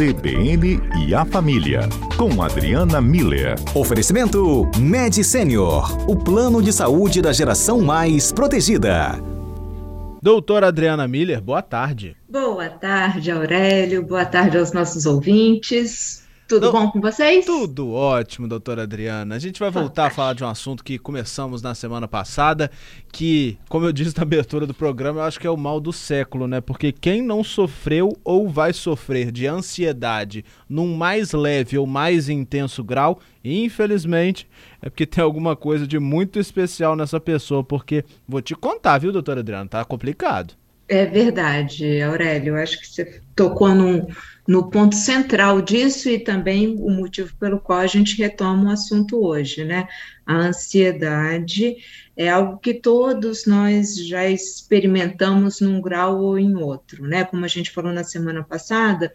CBN e a Família, com Adriana Miller. Oferecimento Med Senior, o plano de saúde da geração mais protegida. Doutora Adriana Miller, boa tarde. Boa tarde, Aurélio. Boa tarde aos nossos ouvintes. Tudo bom com vocês? Tudo ótimo, doutora Adriana. A gente vai voltar a falar de um assunto que começamos na semana passada, que, como eu disse na abertura do programa, eu acho que é o mal do século, né? Porque quem não sofreu ou vai sofrer de ansiedade num mais leve ou mais intenso grau, infelizmente, é porque tem alguma coisa de muito especial nessa pessoa, porque vou te contar, viu, doutora Adriana? Tá complicado. É verdade, Aurélio. Eu acho que você tocou num, no ponto central disso e também o motivo pelo qual a gente retoma o assunto hoje, né? A ansiedade é algo que todos nós já experimentamos num grau ou em outro, né? Como a gente falou na semana passada,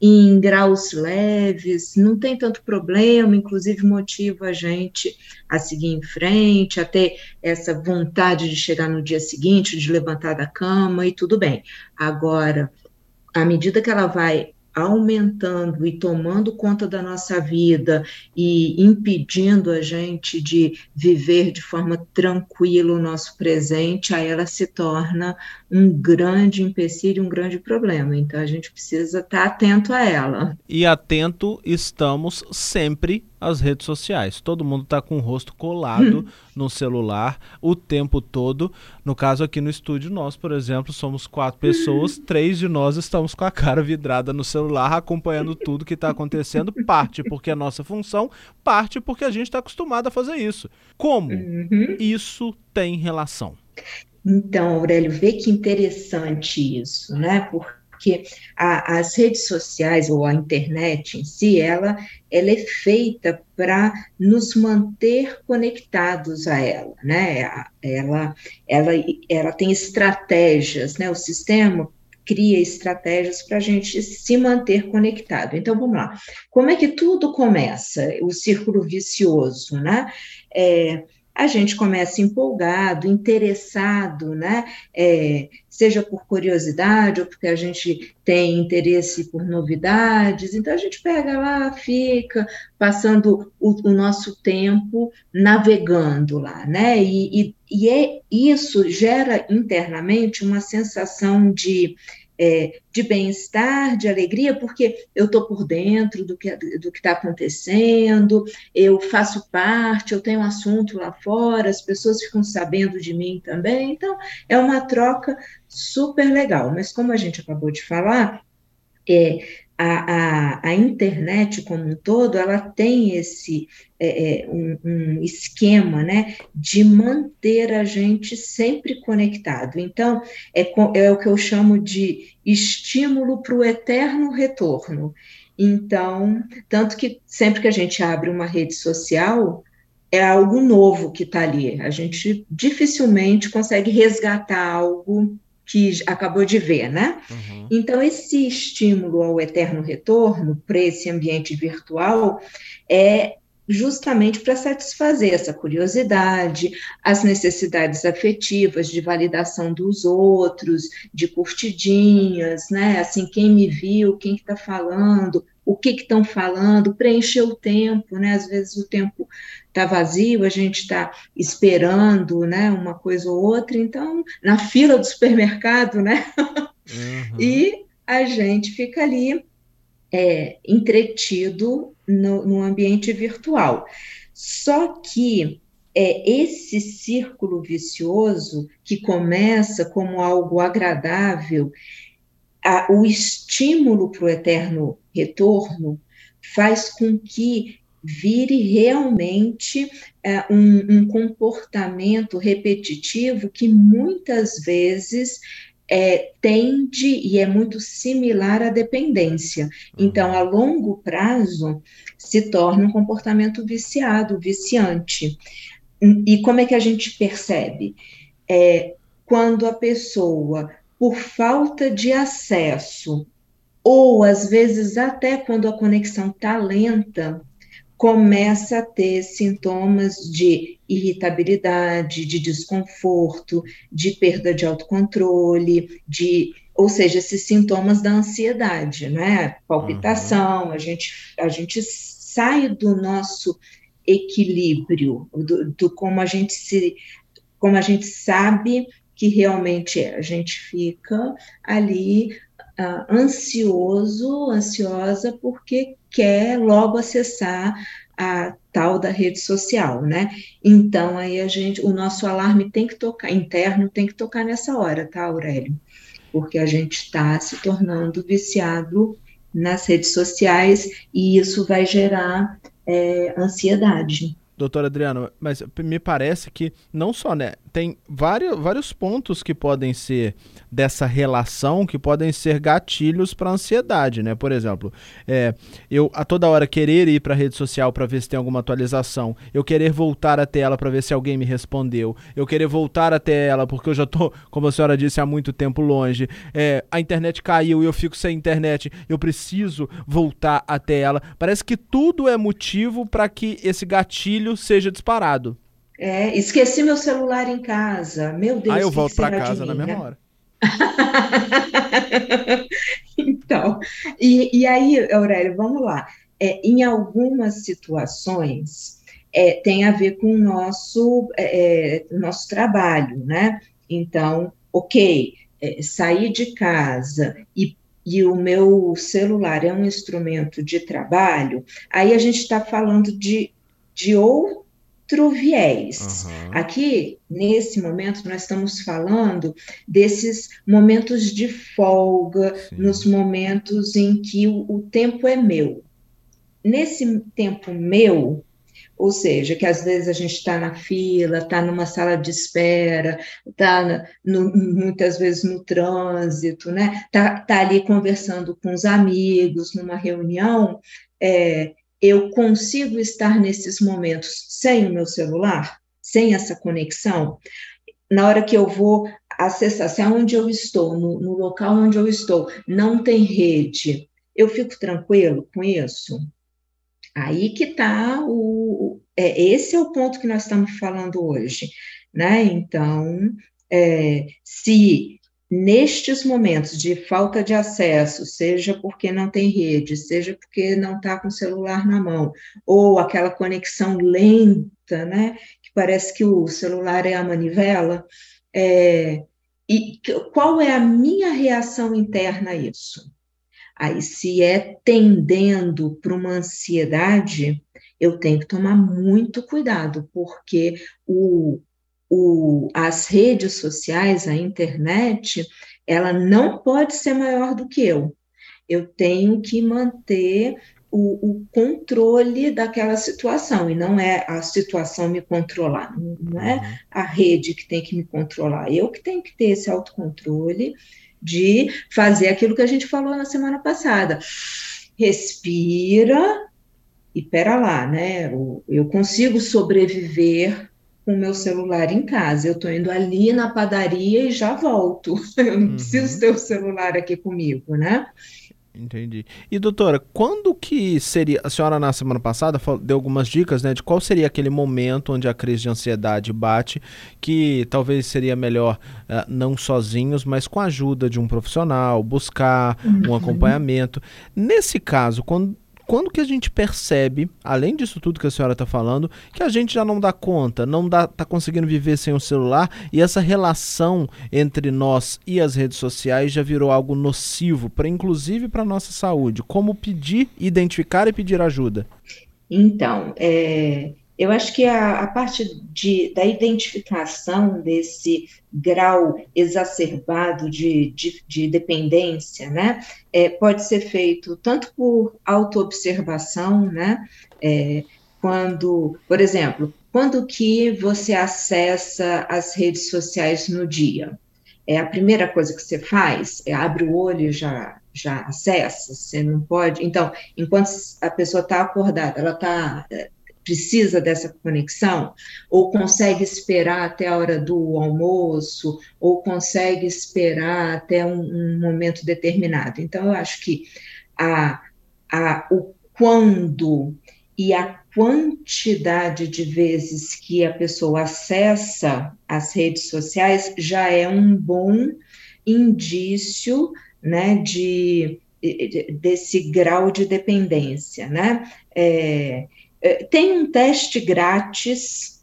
em graus leves, não tem tanto problema, inclusive motiva a gente a seguir em frente, a ter essa vontade de chegar no dia seguinte, de levantar da cama e tudo bem. Agora, à medida que ela vai aumentando e tomando conta da nossa vida e impedindo a gente de viver de forma tranquila o nosso presente, aí ela se torna um grande empecilho, um grande problema. Então a gente precisa estar atento a ela. E atento estamos sempre as redes sociais. Todo mundo está com o rosto colado no celular o tempo todo. No caso aqui no estúdio, nós, por exemplo, somos quatro pessoas, três de nós estamos com a cara vidrada no celular, acompanhando tudo que está acontecendo. Parte porque é nossa função, parte porque a gente está acostumado a fazer isso. Como uhum. isso tem relação? Então, Aurélio, vê que interessante isso, né? Porque porque a, as redes sociais ou a internet em si, ela, ela é feita para nos manter conectados a ela, né? Ela, ela, ela tem estratégias, né? O sistema cria estratégias para a gente se manter conectado. Então, vamos lá. Como é que tudo começa? O círculo vicioso, né? É, a gente começa empolgado, interessado, né? É, seja por curiosidade ou porque a gente tem interesse por novidades. Então a gente pega lá, fica passando o, o nosso tempo navegando lá, né? E, e, e é, isso gera internamente uma sensação de é, de bem-estar, de alegria, porque eu estou por dentro do que do está acontecendo, eu faço parte, eu tenho um assunto lá fora, as pessoas ficam sabendo de mim também, então é uma troca super legal. Mas como a gente acabou de falar, é, a, a, a, internet como um todo, ela tem esse é, é, um, um, esquema, né, de manter a gente sempre conectado. Então, é, é o que eu chamo de estímulo para o eterno retorno. Então, tanto que sempre que a gente abre uma rede social, é algo novo que está ali. A gente dificilmente consegue resgatar algo que acabou de ver, né? Uhum. Então, esse estímulo ao eterno retorno para esse ambiente virtual é justamente para satisfazer essa curiosidade, as necessidades afetivas de validação dos outros, de curtidinhas, né? Assim, quem me viu, quem está falando, o que estão falando, preencher o tempo, né? Às vezes o tempo está vazio, a gente está esperando, né? Uma coisa ou outra, então, na fila do supermercado, né? Uhum. e a gente fica ali é, entretido no, no ambiente virtual. Só que é esse círculo vicioso que começa como algo agradável, a, o estímulo para o eterno retorno faz com que vire realmente é, um, um, comportamento repetitivo que muitas vezes é, tende e é muito similar à dependência. Uhum. Então, a longo prazo, se torna um comportamento viciado, viciante. E como é que a gente percebe? É, quando a pessoa, por falta de acesso ou às vezes até quando a conexão está lenta, começa a ter sintomas de irritabilidade, de desconforto, de perda de autocontrole, de ou seja, esses sintomas da ansiedade, né? Palpitação, uhum. a gente, a gente sai do nosso equilíbrio, do, do, como a gente se, como a gente sabe que realmente é. A gente fica ali uh, ansioso, ansiosa, porque quer logo acessar a tal da rede social, né? Então aí a gente, o nosso alarme tem que tocar, interno tem que tocar nessa hora, tá, Aurélio? porque a gente está se tornando viciado nas redes sociais e isso vai gerar é, ansiedade. Doutora Adriana, mas me parece que não só, né? Tem vários, vários pontos que podem ser dessa relação que podem ser gatilhos para ansiedade, né? Por exemplo, é, eu a toda hora querer ir para a rede social para ver se tem alguma atualização, eu querer voltar até ela para ver se alguém me respondeu, eu querer voltar até ela porque eu já tô, como a senhora disse, há muito tempo longe, é, a internet caiu e eu fico sem internet, eu preciso voltar até ela. Parece que tudo é motivo para que esse gatilho seja disparado. É, esqueci meu celular em casa. Meu Deus. Aí eu volto para casa na mesma hora. então, e, e aí, Aurélio, vamos lá. É, em algumas situações, é, tem a ver com o nosso, é, é nosso trabalho, né? Então, ok, é, sair de casa e, e o meu celular é um instrumento de trabalho, aí a gente está falando de, de ou outro viés. Uhum. Aqui, nesse momento, nós estamos falando desses momentos de folga, Sim. nos momentos em que o, o tempo é meu. Nesse tempo meu, ou seja, que às vezes a gente está na fila, está numa sala de espera, está muitas vezes no trânsito, né? Está tá ali conversando com os amigos, numa reunião, é, eu consigo estar nesses momentos sem o meu celular, sem essa conexão, na hora que eu vou acessar, se aonde eu estou, no, no local onde eu estou, não tem rede, eu fico tranquilo com isso? Aí que está o. É, esse é o ponto que nós estamos falando hoje. Né? Então, é, se nestes momentos de falta de acesso, seja porque não tem rede, seja porque não está com o celular na mão, ou aquela conexão lenta, né, que parece que o celular é a manivela, é, e qual é a minha reação interna a isso? Aí, se é tendendo para uma ansiedade, eu tenho que tomar muito cuidado, porque o, o, as redes sociais, a internet, ela não pode ser maior do que eu. Eu tenho que manter o, o, controle daquela situação, e não é a situação me controlar, não é uhum. a rede que tem que me controlar, eu que tenho que ter esse autocontrole de fazer aquilo que a gente falou na semana passada. Respira e pera lá, né? Eu consigo sobreviver com o meu celular em casa. Eu estou indo ali na padaria e já volto. Eu não uhum. preciso ter o celular aqui comigo, né? Entendi. E doutora, quando que seria? A senhora na semana passada deu algumas dicas, né, de qual seria aquele momento onde a crise de ansiedade bate, que talvez seria melhor uh, não sozinhos, mas com a ajuda de um profissional, buscar uhum. um acompanhamento. Nesse caso, quando quando que a gente percebe, além disso tudo que a senhora está falando, que a gente já não dá conta, não está conseguindo viver sem o celular e essa relação entre nós e as redes sociais já virou algo nocivo, para inclusive para nossa saúde? Como pedir, identificar e pedir ajuda? Então, é, eu acho que a, a parte de, da identificação desse grau exacerbado de, de, de dependência, né, é, pode ser feito tanto por autoobservação, né, é, quando, por exemplo, quando que você acessa as redes sociais no dia? É a primeira coisa que você faz, é abre o olho e já já acessa, você não pode. Então, enquanto a pessoa está acordada, ela está precisa dessa conexão, ou consegue esperar até a hora do almoço, ou consegue esperar até um, um momento determinado. Então, eu acho que a, a, o quando e a quantidade de vezes que a pessoa acessa as redes sociais já é um bom indício né, de, desse grau de dependência. Né? É, tem um teste grátis,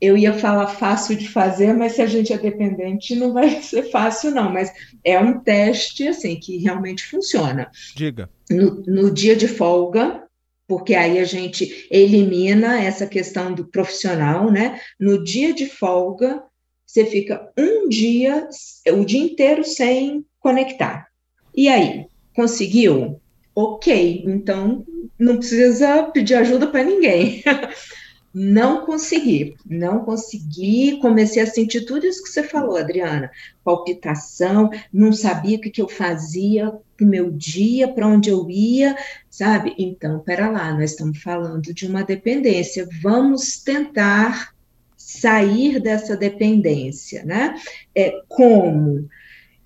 eu ia falar fácil de fazer, mas se a gente é dependente não vai ser fácil não, mas é um teste assim que realmente funciona. Diga. No, no dia de folga, porque aí a gente elimina essa questão do profissional, né? No dia de folga, você fica um dia, o dia inteiro sem conectar. E aí, conseguiu? Ok, então não precisa pedir ajuda para ninguém. Não consegui, não consegui. Comecei a sentir tudo isso que você falou, Adriana: palpitação, não sabia o que, que eu fazia o meu dia, para onde eu ia, sabe? Então, pera lá, nós estamos falando de uma dependência. Vamos tentar sair dessa dependência, né? É, como?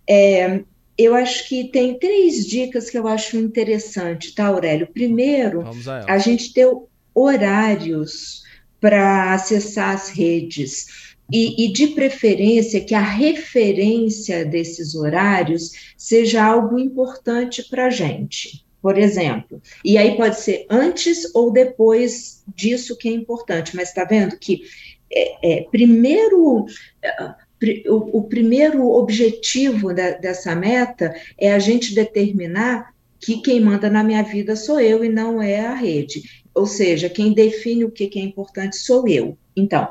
É, eu acho que tem três dicas que eu acho interessante, tá, Aurélio? Primeiro, a, a gente ter horários para acessar as redes. E, e, de preferência que a referência desses horários seja algo importante para a gente. Por exemplo, e aí pode ser antes ou depois disso que é importante, mas está vendo que é, é, primeiro o, primeiro objetivo da, dessa meta é a gente determinar que quem manda na minha vida sou eu e não é a rede. Ou seja, quem define o que, que é importante sou eu. Então,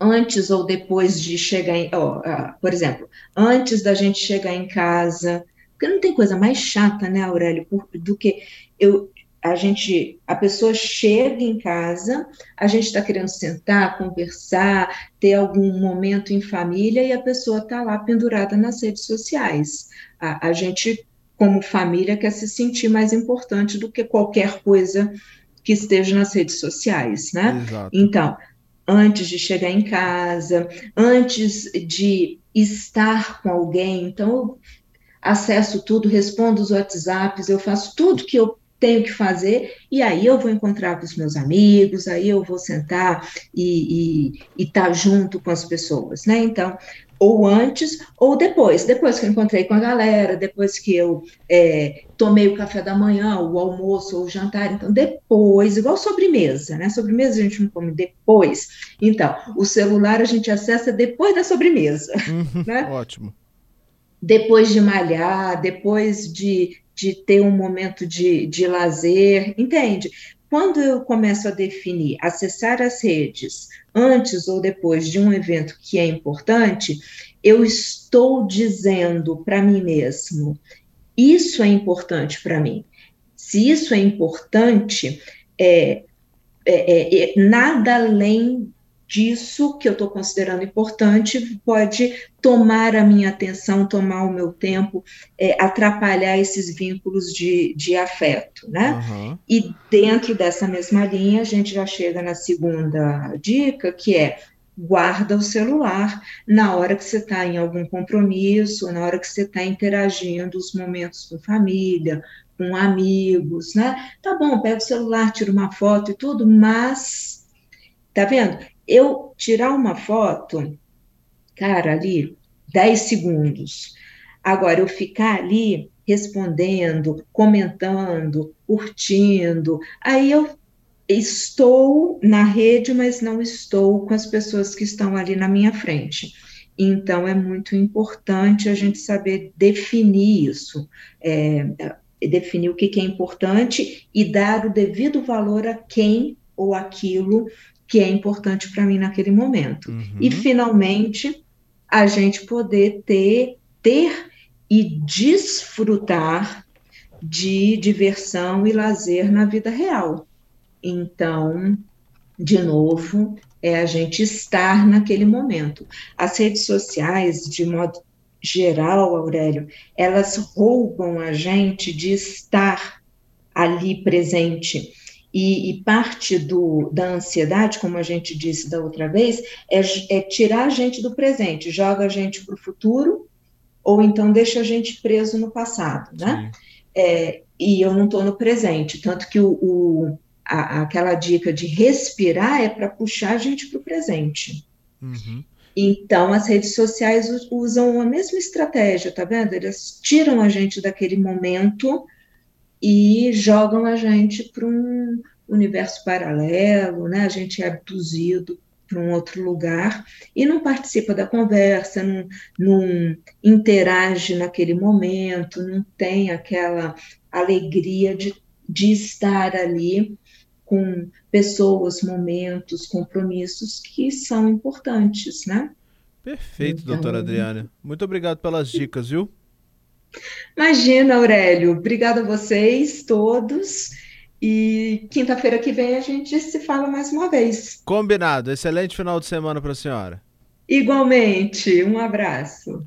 antes ou depois de chegar em, uh, por exemplo, antes da gente chegar em casa, porque não tem coisa mais chata, né, Aurélio, por, do que eu, a gente, a pessoa chega em casa, a gente está querendo sentar, conversar, ter algum momento em família e a pessoa está lá pendurada nas redes sociais. A, a gente, como família, quer se sentir mais importante do que qualquer coisa que esteja nas redes sociais, né? Exato. Então, antes de chegar em casa, antes de estar com alguém, então eu acesso tudo, respondo os WhatsApps, eu faço tudo que eu tenho que fazer, e aí eu vou encontrar com os meus amigos, aí eu vou sentar e estar tá junto com as pessoas, né? Então, ou antes ou depois, depois que eu encontrei com a galera, depois que eu é, tomei o café da manhã, o almoço ou o jantar, então depois, igual sobremesa, né? Sobremesa a gente não come depois. Então, o celular a gente acessa depois da sobremesa, uhum, né? Ótimo. Depois de malhar, depois de, de ter um momento de, de lazer, entende? Quando eu começo a definir, acessar as redes antes ou depois de um evento que é importante, eu estou dizendo para mim mesmo: isso é importante para mim. Se isso é importante, é, é, é, nada além disso que eu estou considerando importante pode tomar a minha atenção, tomar o meu tempo, é, atrapalhar esses vínculos de, de afeto, né? Uhum. E dentro dessa mesma linha, a gente já chega na segunda dica, que é guarda o celular na hora que você está em algum compromisso, na hora que você está interagindo os momentos com família, com amigos, né? Tá bom, pega o celular, tira uma foto e tudo, mas tá vendo? Eu tirar uma foto, cara, ali, 10 segundos. Agora, eu ficar ali respondendo, comentando, curtindo, aí eu estou na rede, mas não estou com as pessoas que estão ali na minha frente. Então, é muito importante a gente saber definir isso, é, definir o que, que é importante e dar o devido valor a quem ou aquilo que é importante para mim naquele momento. Uhum. E finalmente a gente poder ter, ter e desfrutar de diversão e lazer na vida real. Então, de novo, é a gente estar naquele momento. As redes sociais, de modo geral, Aurélio, elas roubam a gente de estar ali presente. E, e, parte do, da ansiedade, como a gente disse da outra vez, é, é tirar a gente do presente, joga a gente para o futuro, ou então deixa a gente preso no passado, né? É, e eu não estou no presente, tanto que o, o a, aquela dica de respirar é para puxar a gente para o presente. Uhum. Então, as redes sociais usam a mesma estratégia, tá vendo? Eles tiram a gente daquele momento e jogam a gente para um universo paralelo, né? A gente é abduzido para um outro lugar e não participa da conversa, não, não interage naquele momento, não tem aquela alegria de, de estar ali com pessoas, momentos, compromissos que são importantes, né? Perfeito, então... doutora Adriana. Muito obrigado pelas dicas, viu? Imagina, Aurélio. Obrigada a vocês todos. E quinta-feira que vem a gente se fala mais uma vez. Combinado. Excelente final de semana para a senhora. Igualmente. Um abraço.